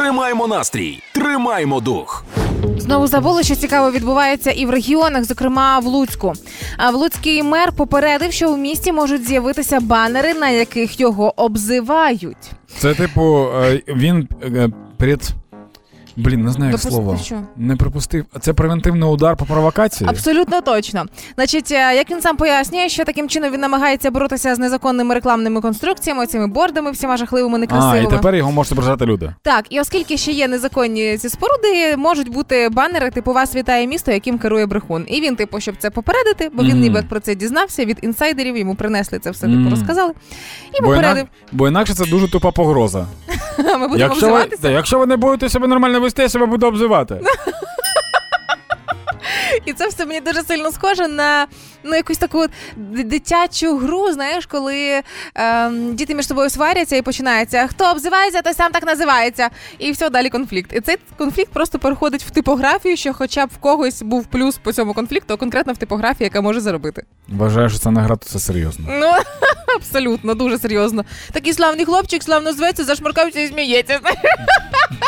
Тримаймо настрій, тримаймо дух. Знову забули, що цікаво відбувається і в регіонах, зокрема в Луцьку. А в Луцький мер попередив, що у місті можуть з'явитися банери, на яких його обзивають. Це, типу, е, він е, перед. Блін, не знаю Допусти- слово. що? Не припустив. Це превентивний удар по провокації. Абсолютно точно. Значить, е, як він сам пояснює, що таким чином він намагається боротися з незаконними рекламними конструкціями, цими бордами, всіма жахливими, А, некрасивими. і тепер його можуть ображати люди. Так, і оскільки ще є незаконні ці споруди, можуть бути банери, типу вас вітає місто, яким керує брехун. І він, типу, щоб це попередити, бо він Мгм. ніби про це дізнався від інсайдерів, йому принесли це все, типу, Мгм. розказали. І Бо, попередив. інак... Бо інакше це дуже тупа погроза. Ми будемо Якщо ви, обзиватися. та, якщо ви не будете себе нормально вести, я себе буду обзивати. І це все мені дуже сильно схоже на ну, якусь таку дитячу гру, знаєш, коли ем, діти між собою сваряться і починається хто обзивається, той сам так називається. І все, далі конфлікт. І цей конфлікт просто переходить в типографію, що хоча б в когось був плюс по цьому конфлікту, а конкретно в типографії, яка може заробити. Вважаю, що це не гра, то це серйозно. Ну, абсолютно, дуже серйозно. Такий славний хлопчик, славно зветься, зашмаркався і сміється.